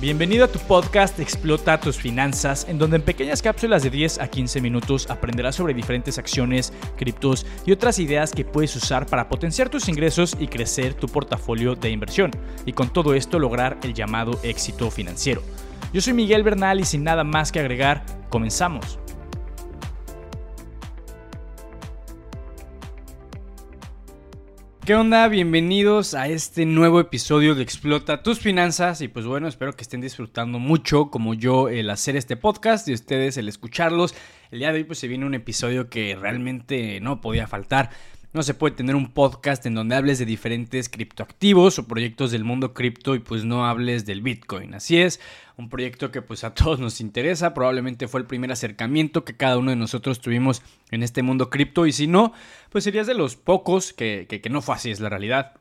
Bienvenido a tu podcast Explota tus finanzas, en donde en pequeñas cápsulas de 10 a 15 minutos aprenderás sobre diferentes acciones, criptos y otras ideas que puedes usar para potenciar tus ingresos y crecer tu portafolio de inversión, y con todo esto lograr el llamado éxito financiero. Yo soy Miguel Bernal y sin nada más que agregar, comenzamos. ¿Qué onda? Bienvenidos a este nuevo episodio de Explota tus finanzas y pues bueno, espero que estén disfrutando mucho como yo el hacer este podcast y ustedes el escucharlos. El día de hoy pues se viene un episodio que realmente no podía faltar. No se puede tener un podcast en donde hables de diferentes criptoactivos o proyectos del mundo cripto y pues no hables del Bitcoin. Así es, un proyecto que pues a todos nos interesa, probablemente fue el primer acercamiento que cada uno de nosotros tuvimos en este mundo cripto y si no, pues serías de los pocos que, que, no fue así, es la realidad.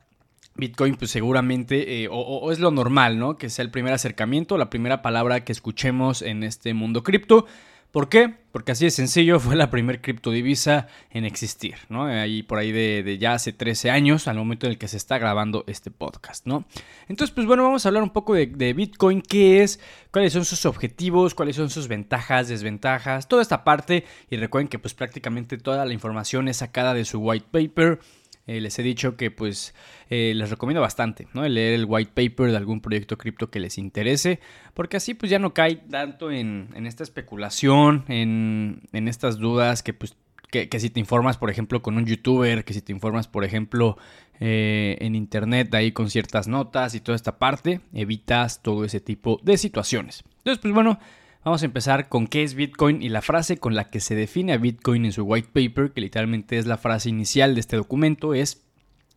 Bitcoin, pues seguramente, eh, o, es lo normal, ¿no? Que sea el primer acercamiento, la primera palabra que escuchemos en este mundo cripto. ¿Por qué? Porque así de sencillo fue la primer criptodivisa en existir, ¿no? Ahí por ahí de, ya hace 13 años, al momento en el que se está grabando este podcast, ¿no? Entonces, pues bueno, vamos a hablar un poco de, de Bitcoin, qué es, cuáles son sus objetivos, cuáles son sus ventajas, desventajas, toda esta parte. Y recuerden que pues prácticamente toda la información es sacada de su white paper eh, les he dicho que pues eh, les recomiendo bastante, ¿no? El leer el white paper de algún proyecto cripto que les interese, porque así pues ya no cae tanto en, esta especulación, en, estas dudas que pues que, si te informas, por ejemplo, con un youtuber, que si te informas, por ejemplo, eh, en internet ahí con ciertas notas y toda esta parte, evitas todo ese tipo de situaciones. Entonces, pues bueno, Vamos a empezar con qué es Bitcoin y la frase con la que se define a Bitcoin en su white paper, que literalmente es la frase inicial de este documento, es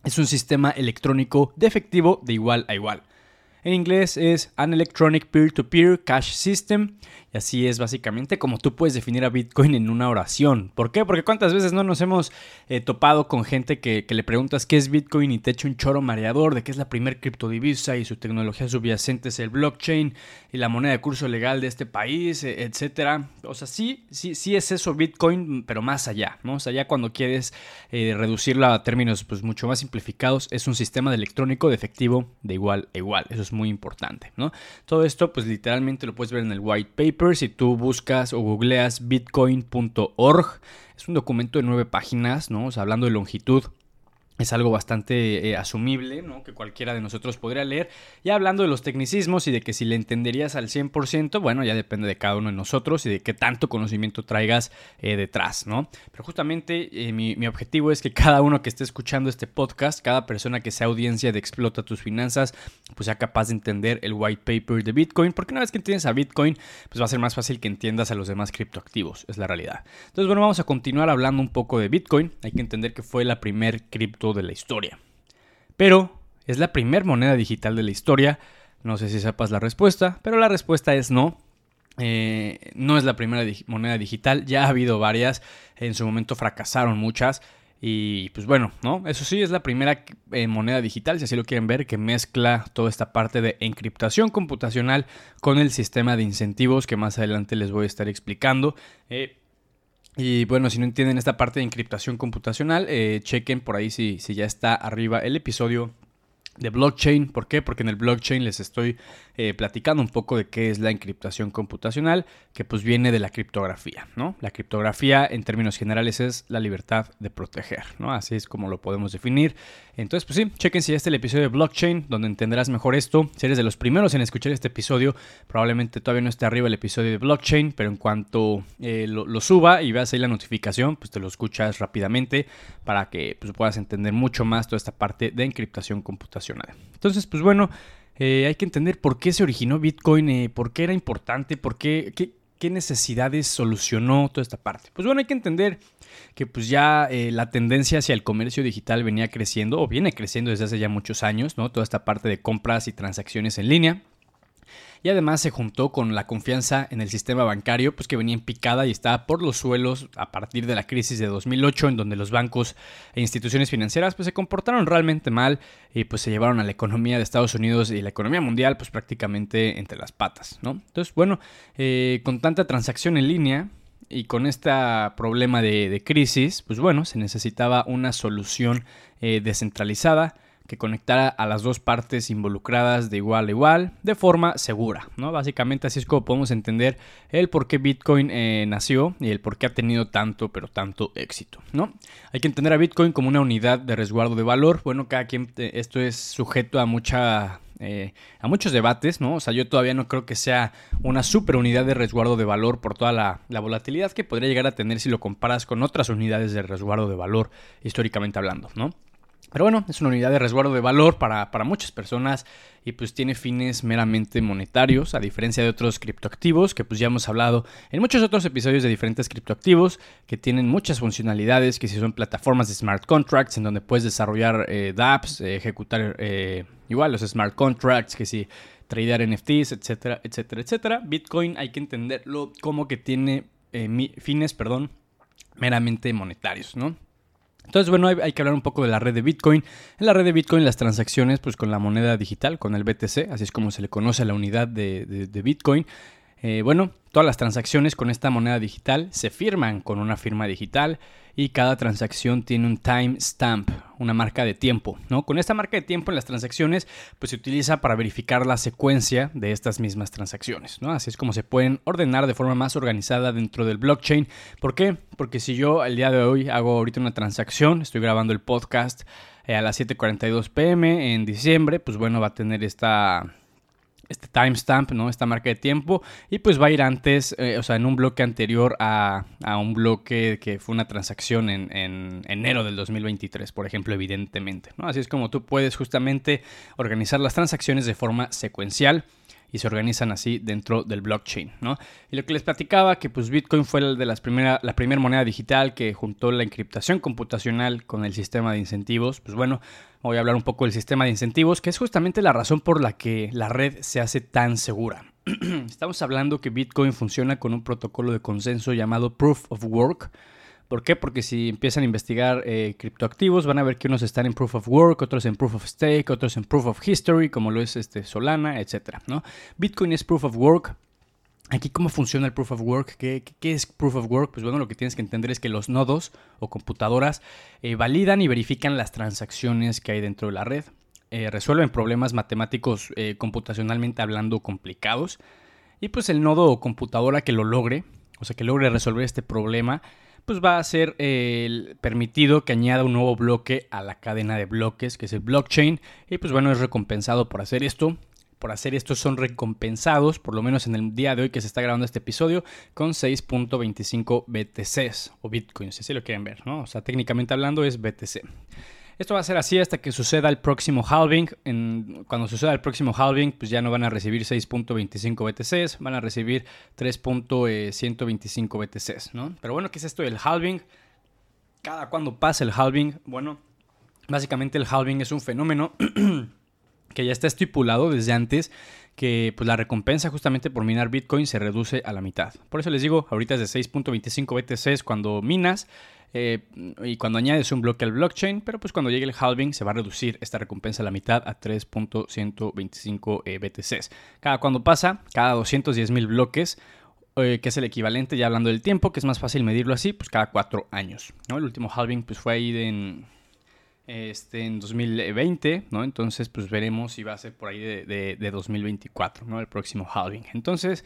es un sistema electrónico de efectivo de igual a igual. En inglés es An Electronic Peer-to-Peer Cash System. Y así es básicamente como tú puedes definir a Bitcoin en una oración. ¿Por qué? Porque cuántas veces no nos hemos eh, topado con gente que, le preguntas qué es Bitcoin y te echa un choro mareador de que es la primer criptodivisa y su tecnología subyacente es el blockchain y la moneda de curso legal de este país, e, etcétera. O sea, sí, sí, sí es eso Bitcoin, pero más allá, ¿no? O sea, ya cuando quieres eh, reducirlo a términos pues, mucho más simplificados, es un sistema electrónico de efectivo de igual a igual. Eso es muy importante, ¿no? Todo esto, pues literalmente lo puedes ver en el white paper. Si tú buscas o googleas bitcoin.org, es un documento de nueve páginas, ¿no? O hablando de longitud es algo bastante eh, asumible, ¿no? que cualquiera de nosotros podría leer. Y hablando de los tecnicismos y de que si le entenderías al 100%, bueno, ya depende de cada uno de nosotros y de qué tanto conocimiento traigas eh, detrás, ¿no? Pero justamente eh, mi, mi, objetivo es que cada uno que esté escuchando este podcast, cada persona que sea audiencia de Explota tus finanzas, pues sea capaz de entender el white paper de Bitcoin, porque una vez que entiendes a Bitcoin, pues va a ser más fácil que entiendas a los demás criptoactivos, es la realidad. Entonces, bueno, vamos a continuar hablando un poco de Bitcoin. Hay que entender que fue la primer cripto de la historia. Pero es la primera moneda digital de la historia. No sé si sepas la respuesta, pero la respuesta es no. Eh, no es la primera moneda digital, ya ha habido varias, en su momento fracasaron muchas. Y pues bueno, ¿no? Eso sí, es la primera eh, moneda digital, si así lo quieren ver, que mezcla toda esta parte de encriptación computacional con el sistema de incentivos que más adelante les voy a estar explicando. Eh, y bueno, si no entienden esta parte de encriptación computacional, eh, chequen por ahí si, si ya está arriba el episodio de blockchain. ¿Por qué? Porque en el blockchain les estoy eh, platicando un poco de qué es la encriptación computacional, que pues viene de la criptografía, ¿no? La criptografía en términos generales es la libertad de proteger, ¿no? Así es como lo podemos definir. Entonces, pues sí, chequen si ya está el episodio de blockchain, donde entenderás mejor esto. Si eres de los primeros en escuchar este episodio, probablemente todavía no esté arriba el episodio de blockchain, pero en cuanto eh, lo, suba y veas ahí la notificación, pues te lo escuchas rápidamente para que pues, puedas entender mucho más toda esta parte de encriptación computacional. Entonces, pues bueno, eh, hay que entender por qué se originó Bitcoin, eh, por qué era importante, por qué, qué, necesidades solucionó toda esta parte. Pues bueno, hay que entender que pues ya eh, la tendencia hacia el comercio digital venía creciendo o viene creciendo desde hace ya muchos años, ¿no? Toda esta parte de compras y transacciones en línea y además se juntó con la confianza en el sistema bancario, pues que venía en picada y estaba por los suelos a partir de la crisis de 2008, en donde los bancos e instituciones financieras pues se comportaron realmente mal y pues se llevaron a la economía de Estados Unidos y la economía mundial pues prácticamente entre las patas, ¿no? Entonces, bueno, eh, con tanta transacción en línea, y con este problema de, crisis, pues bueno, se necesitaba una solución eh, descentralizada que conectara a las dos partes involucradas de igual a igual de forma segura, ¿no? Básicamente así es como podemos entender el por qué Bitcoin eh, nació y el por qué ha tenido tanto, pero tanto éxito, ¿no? Hay que entender a Bitcoin como una unidad de resguardo de valor. Bueno, cada quien, eh, esto es sujeto a mucha eh, a muchos debates, ¿no? O sea, yo todavía no creo que sea una super unidad de resguardo de valor por toda la, volatilidad que podría llegar a tener si lo comparas con otras unidades de resguardo de valor, históricamente hablando, ¿no? Pero bueno, es una unidad de resguardo de valor para, muchas personas y pues tiene fines meramente monetarios, a diferencia de otros criptoactivos que pues ya hemos hablado en muchos otros episodios de diferentes criptoactivos que tienen muchas funcionalidades, que si son plataformas de smart contracts en donde puedes desarrollar eh, dApps, eh, ejecutar eh, igual los smart contracts, que si tradear NFTs, etcétera, etcétera, etcétera. Bitcoin hay que entenderlo como que tiene fines, perdón, meramente monetarios, ¿no? Entonces, bueno, hay, que hablar un poco de la red de Bitcoin. En la red de Bitcoin las transacciones, pues con la moneda digital, con el BTC, así es como se le conoce a la unidad de, Bitcoin. Eh, bueno, todas las transacciones con esta moneda digital se firman con una firma digital y cada transacción tiene un timestamp, una marca de tiempo, ¿no? Con esta marca de tiempo en las transacciones, pues se utiliza para verificar la secuencia de estas mismas transacciones, ¿no? Así es como se pueden ordenar de forma más organizada dentro del blockchain. ¿Por qué? Porque si yo el día de hoy hago ahorita una transacción, estoy grabando el podcast eh, a las 7:42 pm en diciembre, pues bueno, va a tener esta este timestamp, ¿no? Esta marca de tiempo. Y pues va a ir antes, eh, o sea, en un bloque anterior a, un bloque que fue una transacción en, en, enero del 2023, por ejemplo, evidentemente, ¿no? Así es como tú puedes justamente organizar las transacciones de forma secuencial y se organizan así dentro del blockchain, ¿no? Y lo que les platicaba, que pues Bitcoin fue de las primera, la primera moneda digital que juntó la encriptación computacional con el sistema de incentivos, pues bueno, voy a hablar un poco del sistema de incentivos, que es justamente la razón por la que la red se hace tan segura. Estamos hablando que Bitcoin funciona con un protocolo de consenso llamado Proof of Work, ¿Por qué? Porque si empiezan a investigar eh, criptoactivos, van a ver que unos están en Proof of Work, otros en Proof of Stake, otros en Proof of History, como lo es este Solana, etc. ¿no? Bitcoin es Proof of Work. Aquí, ¿cómo funciona el Proof of Work? ¿Qué, es Proof of Work? Pues bueno, lo que tienes que entender es que los nodos o computadoras eh, validan y verifican las transacciones que hay dentro de la red. Eh, resuelven problemas matemáticos computacionalmente hablando complicados. Y pues el nodo o computadora que lo logre, o sea, que logre resolver este problema, pues va a ser permitido que añada un nuevo bloque a la cadena de bloques, que es el blockchain, y pues bueno, es recompensado por hacer esto. Por hacer esto son recompensados, por lo menos en el día de hoy que se está grabando este episodio, con 6.25 BTCs o bitcoins, si lo quieren ver, ¿no? O sea, técnicamente hablando es BTC. Esto va a ser así hasta que suceda el próximo halving. cuando suceda el próximo halving, pues ya no van a recibir 6.25 BTCs, van a recibir 3.125 BTCs, ¿no? Pero bueno, ¿qué es esto del halving? Cada cuando pasa el halving, bueno, básicamente el halving es un fenómeno que ya está estipulado desde antes que pues, la recompensa justamente por minar Bitcoin se reduce a la mitad. Por eso les digo, ahorita es de 6.25 BTCs cuando minas eh, y cuando añades un bloque al blockchain, pero pues cuando llegue el halving se va a reducir esta recompensa a la mitad a 3.125 eh, BTCs. Cada cuando pasa, cada 210 mil bloques, eh, que es el equivalente, ya hablando del tiempo, que es más fácil medirlo así, pues cada cuatro años. ¿no? El último halving pues fue ahí en, este, en 2020, ¿no? Entonces pues veremos si va a ser por ahí de, de, de 2024, ¿no? El próximo halving. Entonces...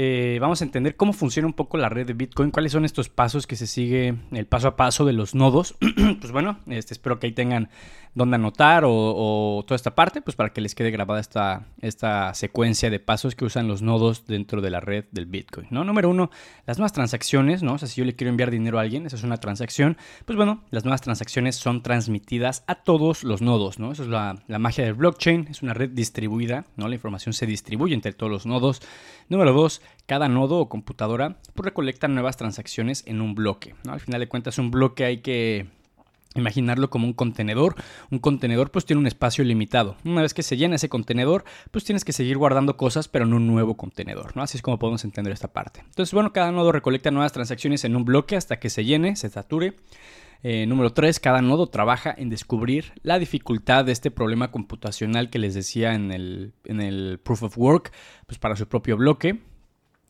Eh, vamos a entender cómo funciona un poco la red de Bitcoin, cuáles son estos pasos que se sigue, el paso a paso de los nodos. pues bueno, este, espero que ahí tengan donde anotar o, toda esta parte, pues para que les quede grabada esta, esta secuencia de pasos que usan los nodos dentro de la red del Bitcoin. ¿no? Número uno, las nuevas transacciones, ¿no? O sea, si yo le quiero enviar dinero a alguien, esa es una transacción, pues bueno, las nuevas transacciones son transmitidas a todos los nodos, ¿no? Esa es la, la magia del blockchain, es una red distribuida, ¿no? La información se distribuye entre todos los nodos. Número dos, cada nodo o computadora pues, recolecta nuevas transacciones en un bloque. ¿no? Al final de cuentas, un bloque hay que imaginarlo como un contenedor. Un contenedor pues tiene un espacio limitado. Una vez que se llena ese contenedor, pues tienes que seguir guardando cosas, pero en un nuevo contenedor, ¿no? Así es como podemos entender esta parte. Entonces, bueno, cada nodo recolecta nuevas transacciones en un bloque hasta que se llene, se sature. Eh, número 3, cada nodo trabaja en descubrir la dificultad de este problema computacional que les decía en el, en el Proof of Work, pues para su propio bloque.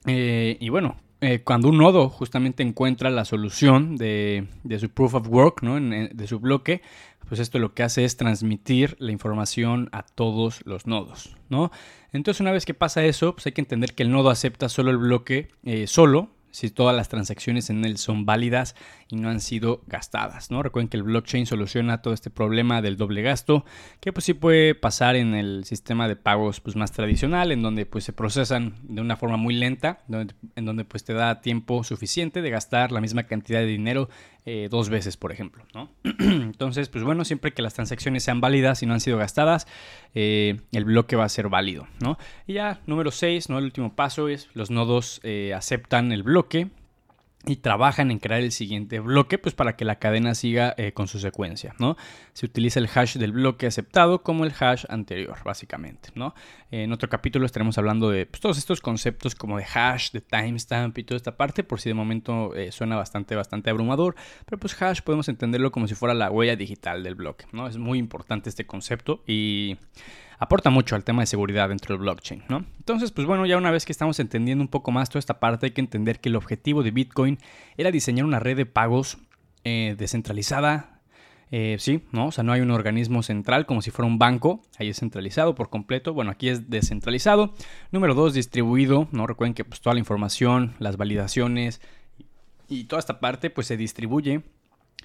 Eh, y bueno, eh, cuando un nodo justamente encuentra la solución de, su proof of work, ¿no? de su bloque, pues esto lo que hace es transmitir la información a todos los nodos, ¿no? Entonces una vez que pasa eso, pues hay que entender que el nodo acepta solo el bloque eh, solo, si todas las transacciones en él son válidas y no han sido gastadas, ¿no? Recuerden que el blockchain soluciona todo este problema del doble gasto, que pues sí puede pasar en el sistema de pagos pues más tradicional, en donde pues se procesan de una forma muy lenta, en donde pues te da tiempo suficiente de gastar la misma cantidad de dinero eh, dos veces, por ejemplo, ¿no? Entonces, pues bueno, siempre que las transacciones sean válidas y no han sido gastadas, eh, el bloque va a ser válido, ¿no? Y ya, número 6, ¿no? El último paso es los nodos eh, aceptan el bloque y trabajan en crear el siguiente bloque pues para que la cadena siga eh, con su secuencia, ¿no? Se utiliza el hash del bloque aceptado como el hash anterior, básicamente, ¿no? En otro capítulo estaremos hablando de pues, todos estos conceptos como de hash, de timestamp y toda esta parte, por si de momento eh, suena bastante, bastante abrumador, pero pues hash podemos entenderlo como si fuera la huella digital del bloque, ¿no? Es muy importante este concepto y aporta mucho al tema de seguridad dentro del blockchain, ¿no? Entonces, pues bueno, ya una vez que estamos entendiendo un poco más toda esta parte, hay que entender que el objetivo de Bitcoin era diseñar una red de pagos eh, descentralizada. Eh, sí, ¿no? O sea, no hay un organismo central como si fuera un banco, ahí es centralizado por completo, bueno, aquí es descentralizado. Número dos, distribuido, ¿no? Recuerden que pues toda la información, las validaciones y toda esta parte pues se distribuye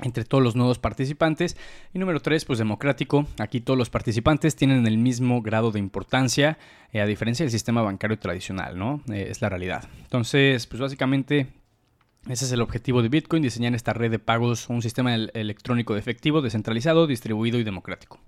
entre todos los nodos participantes. Y número tres, pues democrático. Aquí todos los participantes tienen el mismo grado de importancia, eh, a diferencia del sistema bancario tradicional, ¿no? Eh, es la realidad. Entonces, pues básicamente ese es el objetivo de Bitcoin, diseñar esta red de pagos, un sistema electrónico de efectivo, descentralizado, distribuido y democrático.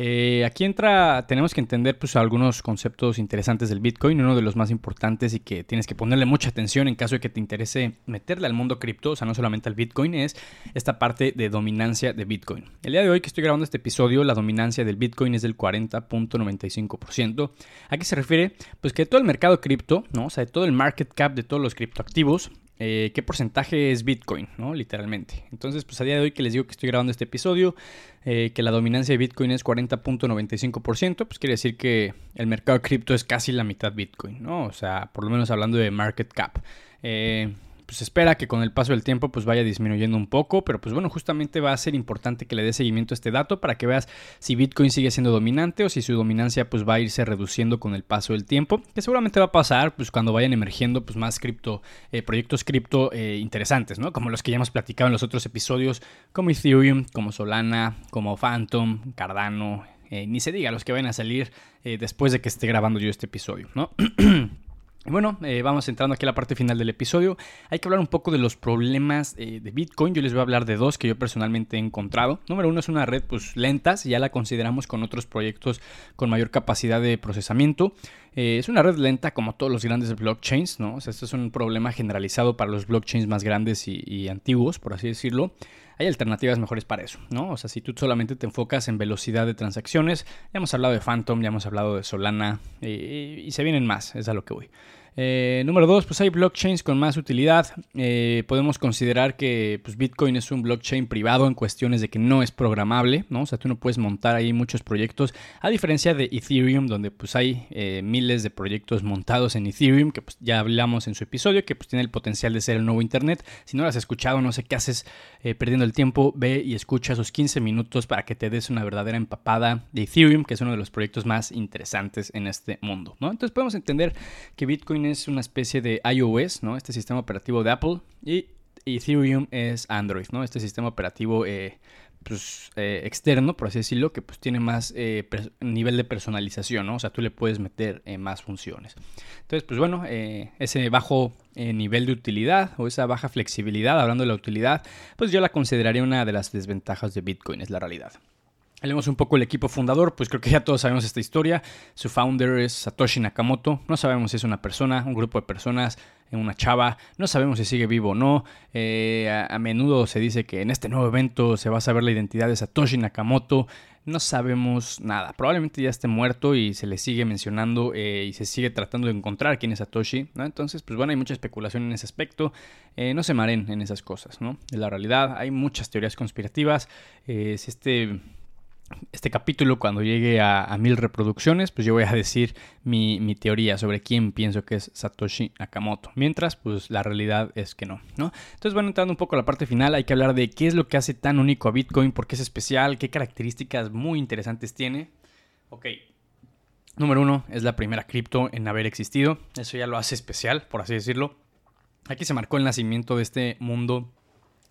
Eh, aquí entra, tenemos que entender pues, algunos conceptos interesantes del Bitcoin. Uno de los más importantes y que tienes que ponerle mucha atención en caso de que te interese meterle al mundo cripto, o sea, no solamente al Bitcoin, es esta parte de dominancia de Bitcoin. El día de hoy que estoy grabando este episodio, la dominancia del Bitcoin es del 40.95%. ¿A qué se refiere? Pues que todo el mercado cripto, ¿no? o sea, todo el market cap de todos los criptoactivos eh, qué porcentaje es Bitcoin, ¿no? Literalmente. Entonces, pues a día de hoy que les digo que estoy grabando este episodio, eh, que la dominancia de Bitcoin es 40.95%, pues quiere decir que el mercado cripto es casi la mitad Bitcoin, ¿no? O sea, por lo menos hablando de market cap. Eh, pues espera que con el paso del tiempo pues vaya disminuyendo un poco, pero pues bueno, justamente va a ser importante que le dé seguimiento a este dato para que veas si Bitcoin sigue siendo dominante o si su dominancia pues va a irse reduciendo con el paso del tiempo, que seguramente va a pasar pues cuando vayan emergiendo pues más cripto, eh, proyectos cripto eh, interesantes, ¿no? Como los que ya hemos platicado en los otros episodios, como Ethereum, como Solana, como Phantom, Cardano, eh, ni se diga los que vayan a salir después de que esté grabando yo este episodio, ¿no? Bueno, eh, vamos entrando aquí a la parte final del episodio. Hay que hablar un poco de los problemas eh, de Bitcoin. Yo les voy a hablar de dos que yo personalmente he encontrado. Número uno es una red pues lenta, ya la consideramos con otros proyectos con mayor capacidad de procesamiento. Eh, es una red lenta como todos los grandes blockchains, ¿no? O sea, esto es un problema generalizado para los blockchains más grandes y antiguos, por así decirlo hay alternativas mejores para eso, ¿no? O sea, si tú solamente te enfocas en velocidad de transacciones, ya hemos hablado de Phantom, ya hemos hablado de Solana y se vienen más, es a lo que voy. Eh, número dos, pues hay blockchains con más utilidad. Eh, podemos considerar que pues, Bitcoin es un blockchain privado en cuestiones de que no es programable, ¿no? O sea, tú no puedes montar ahí muchos proyectos, a diferencia de Ethereum, donde pues hay eh, miles de proyectos montados en Ethereum, que pues ya hablamos en su episodio, que pues tiene el potencial de ser el nuevo Internet. Si no lo has escuchado, no sé qué haces perdiendo el tiempo, ve y escucha esos 15 minutos para que te des una verdadera empapada de Ethereum, que es uno de los proyectos más interesantes en este mundo, ¿no? Entonces podemos entender que Bitcoin es una especie de iOS, ¿no? Este sistema operativo de Apple. Y Ethereum es Android, ¿no? Este sistema operativo eh, pues, eh, externo, por así decirlo, que pues tiene más eh, nivel de personalización, ¿no? O sea, tú le puedes meter más funciones. Entonces, pues bueno, ese bajo nivel de utilidad o esa baja flexibilidad, hablando de la utilidad, pues yo la consideraría una de las desventajas de Bitcoin, es la realidad. Hablemos un poco del equipo fundador, pues creo que ya todos sabemos esta historia. Su founder es Satoshi Nakamoto. No sabemos si es una persona, un grupo de personas, una chava. No sabemos si sigue vivo o no. Eh, a, menudo se dice que en este nuevo evento se va a saber la identidad de Satoshi Nakamoto. No sabemos nada. Probablemente ya esté muerto y se le sigue mencionando eh, y se sigue tratando de encontrar quién es Satoshi. Entonces, pues bueno, hay mucha especulación en ese aspecto. Eh, no se maren en esas cosas, ¿no? En la realidad hay muchas teorías conspirativas. si este este capítulo, cuando llegue a, mil reproducciones, pues yo voy a decir mi, teoría sobre quién pienso que es Satoshi Nakamoto. Mientras, pues la realidad es que no, ¿no? Entonces, bueno, entrando un poco a la parte final, hay que hablar de qué es lo que hace tan único a Bitcoin, por qué es especial, qué características muy interesantes tiene. Ok. Número uno, es la primera cripto en haber existido. Eso ya lo hace especial, por así decirlo. Aquí se marcó el nacimiento de este mundo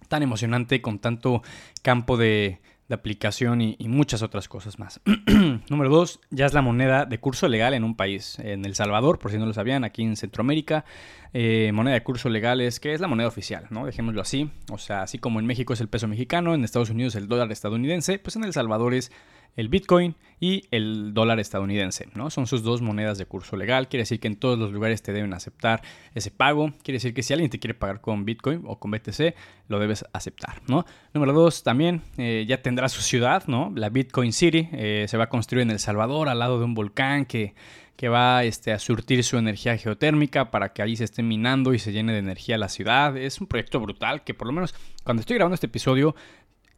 tan emocionante con tanto campo de de aplicación y, muchas otras cosas más. Número dos, ya es la moneda de curso legal en un país. En El Salvador, por si no lo sabían, aquí en Centroamérica, eh, moneda de curso legal es que es la moneda oficial, ¿no? Dejémoslo así. O sea, así como en México es el peso mexicano, en Estados Unidos el dólar estadounidense, pues en El Salvador es el Bitcoin y el dólar estadounidense, ¿no? Son sus dos monedas de curso legal. Quiere decir que en todos los lugares te deben aceptar ese pago. Quiere decir que si alguien te quiere pagar con Bitcoin o con BTC, lo debes aceptar, ¿no? Número dos, también eh, ya tendrá su ciudad, ¿no? La Bitcoin City eh, se va a construir en El Salvador, al lado de un volcán que que va este, a surtir su energía geotérmica para que ahí se esté minando y se llene de energía la ciudad. Es un proyecto brutal que por lo menos cuando estoy grabando este episodio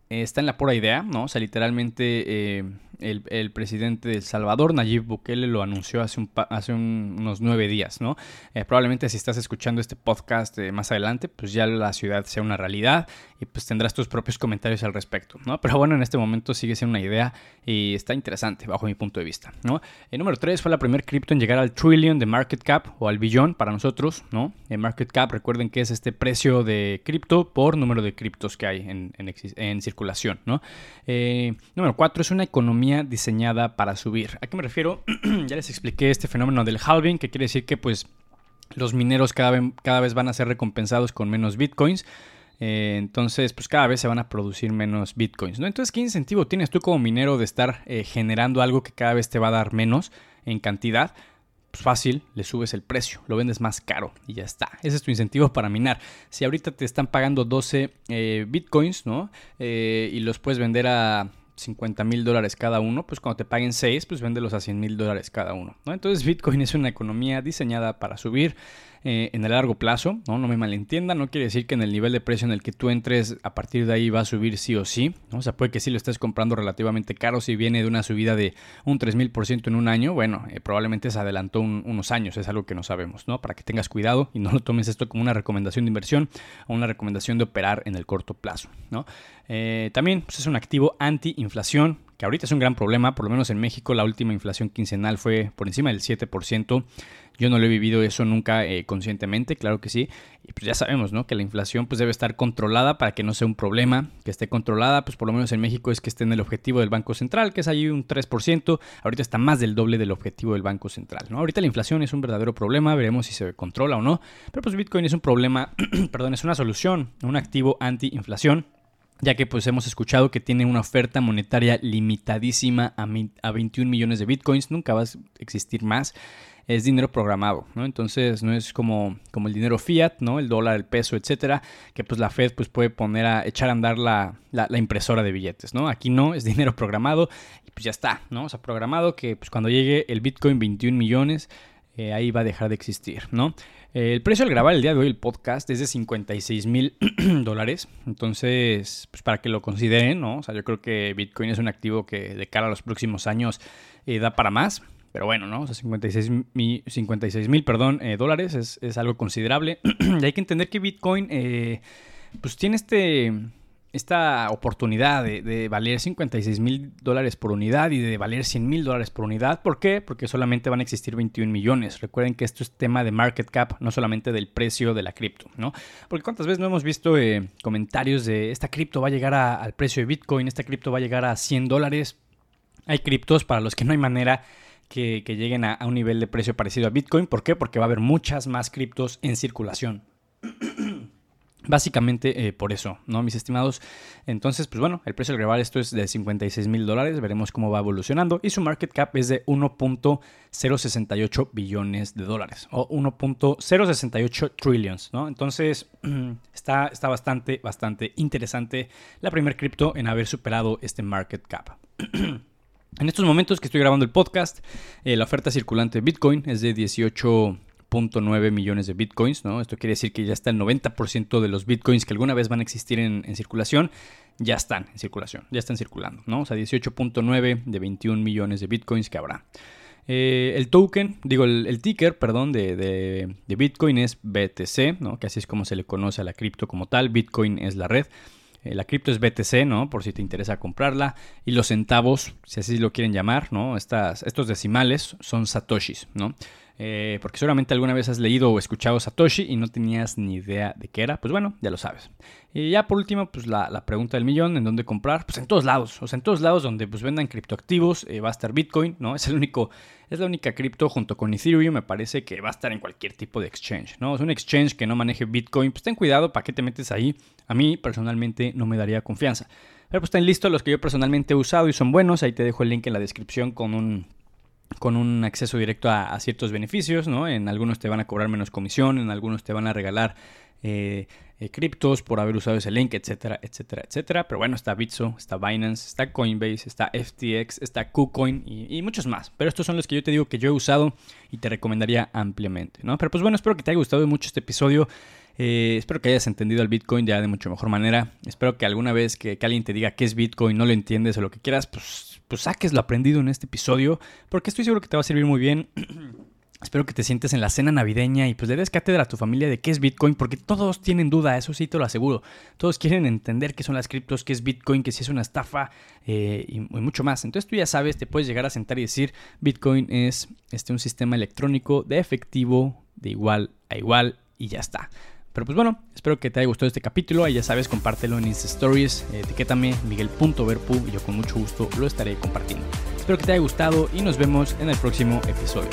está en la pura idea, ¿no? O sea, literalmente eh, el, presidente de El Salvador, Nayib Bukele, lo anunció hace, un, hace unos nueve días, ¿no? Eh, probablemente si estás escuchando este podcast más adelante, pues ya la ciudad sea una realidad y pues tendrás tus propios comentarios al respecto, ¿no? Pero bueno, en este momento sigue siendo una idea y está interesante bajo mi punto de vista, ¿no? El número tres fue la primer cripto en llegar al trillion de market cap o al billón para nosotros, ¿no? El market cap, recuerden que es este precio de cripto por número de criptos que hay en, en, en circulación, Eh, número cuatro es una economía diseñada para subir. ¿A qué me refiero? ya les expliqué este fenómeno del halving, que quiere decir que pues los mineros cada vez, cada vez van a ser recompensados con menos bitcoins. Eh, entonces, pues cada vez se van a producir menos bitcoins, ¿no? Entonces, ¿qué incentivo tienes tú como minero de estar eh, generando algo que cada vez te va a dar menos en cantidad? Pues fácil, le subes el precio, lo vendes más caro y ya está. Ese es tu incentivo para minar. Si ahorita te están pagando 12 eh, bitcoins, ¿no? y los puedes vender a 50 mil dólares cada uno, pues cuando te paguen 6, pues véndelos a 100 mil dólares cada uno. ¿no? Entonces Bitcoin es una economía diseñada para subir eh, en el largo plazo, ¿no? Me malentienda, no quiere decir que en el nivel de precio en el que tú entres, a partir de ahí va a subir sí o sí, ¿no? O sea, puede que sí lo estés comprando relativamente caro si viene de una subida de un 3000% en un año, bueno, eh, probablemente se adelantó unos años, es algo que no sabemos, ¿no? Para que tengas cuidado y no lo tomes esto como una recomendación de inversión o una recomendación de operar en el corto plazo. Eh, también pues, es un activo anti-inflación, que ahorita es un gran problema, por lo menos en México la última inflación quincenal fue por encima del 7%. Yo no lo he vivido eso nunca eh, conscientemente, claro que sí. Y pues ya sabemos, ¿no? Que la inflación pues debe estar controlada para que no sea un problema. Que esté controlada, pues por lo menos en México es que esté en el objetivo del Banco Central, que es ahí un 3%. Ahorita está más del doble del objetivo del Banco Central, ¿no? Ahorita la inflación es un verdadero problema, veremos si se controla o no. Pero pues Bitcoin es un problema, perdón, es una solución, un activo anti-inflación ya que pues hemos escuchado que tiene una oferta monetaria limitadísima a, a 21 millones de bitcoins, nunca va a existir más es dinero programado, ¿no? Entonces no es como, como el dinero fiat, ¿no? El dólar, el peso, etcétera, que pues la Fed pues puede poner a echar a andar la, impresora de billetes, ¿no? Aquí no, es dinero programado y pues ya está, ¿no? O sea, programado que pues cuando llegue el Bitcoin 21 millones, eh, ahí va a dejar de existir, ¿no? El precio al grabar el día de hoy el podcast es de 56 mil dólares. Entonces, pues para que lo consideren, ¿no? O sea, yo creo que Bitcoin es un activo que de cara a los próximos años eh, da para más. Pero bueno, ¿no? O sea, 56 mil perdón, eh, dólares es, algo considerable. y hay que entender que Bitcoin eh, pues tiene este, esta oportunidad de, valer 56 mil dólares por unidad y de valer 100 mil dólares por unidad. ¿Por qué? Porque solamente van a existir 21 millones. Recuerden que esto es tema de market cap, no solamente del precio de la cripto, ¿no? Porque cuántas veces no hemos visto eh, comentarios de esta cripto va a llegar al precio de Bitcoin, esta cripto va a llegar a 100 dólares. Hay criptos para los que no hay manera que, lleguen a, un nivel de precio parecido a Bitcoin. ¿Por qué? Porque va a haber muchas más criptos en circulación. Básicamente eh, por eso, ¿no, mis estimados? Entonces, pues bueno, el precio global esto es de 56 mil dólares, veremos cómo va evolucionando y su market cap es de 1.068 billones de dólares o 1.068 trillions, ¿no? Entonces, está, está bastante, bastante interesante la primer cripto en haber superado este market cap. En estos momentos que estoy grabando el podcast, eh, la oferta circulante de Bitcoin es de 18 18.9 millones de bitcoins, ¿no? Esto quiere decir que ya está el 90% de los bitcoins que alguna vez van a existir en, circulación, ya están en circulación, ya están circulando, ¿no? O sea, 18.9 de 21 millones de bitcoins que habrá. Eh, el token, digo, el, ticker, perdón, de, Bitcoin es BTC, ¿no? Que así es como se le conoce a la cripto como tal. Bitcoin es la red. Eh, la cripto es BTC, ¿no? Por si te interesa comprarla. Y los centavos, si así lo quieren llamar, ¿no? Estas, estos decimales son satoshis, ¿no? Eh, porque seguramente alguna vez has leído o escuchado Satoshi y no tenías ni idea de qué era, pues bueno, ya lo sabes. Y ya por último, pues la, pregunta del millón, ¿en dónde comprar? Pues en todos lados, o sea, en todos lados donde pues vendan criptoactivos eh, va a estar Bitcoin, ¿no? Es el único, es la única cripto junto con Ethereum, me parece que va a estar en cualquier tipo de exchange, ¿no? Es un exchange que no maneje Bitcoin, pues ten cuidado, ¿para qué te metes ahí? A mí personalmente no me daría confianza. Pero pues están listos los que yo personalmente he usado y son buenos, ahí te dejo el link en la descripción con un con un acceso directo a, ciertos beneficios, ¿no? En algunos te van a cobrar menos comisión, en algunos te van a regalar eh, eh, criptos por haber usado ese link, etcétera, etcétera, etcétera. Pero bueno, está Bitso, está Binance, está Coinbase, está FTX, está KuCoin y, y, muchos más. Pero estos son los que yo te digo que yo he usado y te recomendaría ampliamente, ¿no? Pero pues bueno, espero que te haya gustado mucho este episodio. Eh, espero que hayas entendido el Bitcoin ya de mucho mejor manera. Espero que alguna vez que, alguien te diga qué es Bitcoin, no lo entiendes o lo que quieras, pues, pues saques lo aprendido en este episodio, porque estoy seguro que te va a servir muy bien. Espero que te sientes en la cena navideña y pues le des cátedra a tu familia de qué es Bitcoin, porque todos tienen duda, eso sí te lo aseguro. Todos quieren entender qué son las criptos, qué es Bitcoin, que si es una estafa eh, y, mucho más. Entonces tú ya sabes, te puedes llegar a sentar y decir, Bitcoin es este, un sistema electrónico de efectivo de igual a igual y ya está. Pero pues bueno, espero que te haya gustado este capítulo. Ahí ya sabes, compártelo en Insta Stories. etiquétame miguel.verpu y yo con mucho gusto lo estaré compartiendo. Espero que te haya gustado y nos vemos en el próximo episodio.